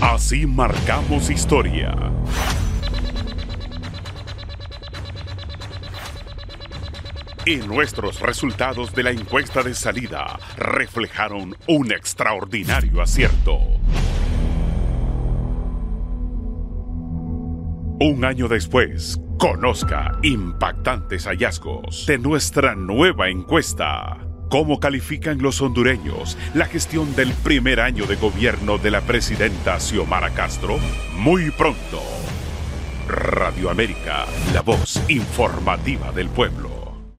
Así marcamos historia. Y nuestros resultados de la encuesta de salida reflejaron un extraordinario acierto. Un año después, conozca impactantes hallazgos de nuestra nueva encuesta. ¿Cómo califican los hondureños la gestión del primer año de gobierno de la presidenta Xiomara Castro? Muy pronto. Radio América, la voz informativa del pueblo.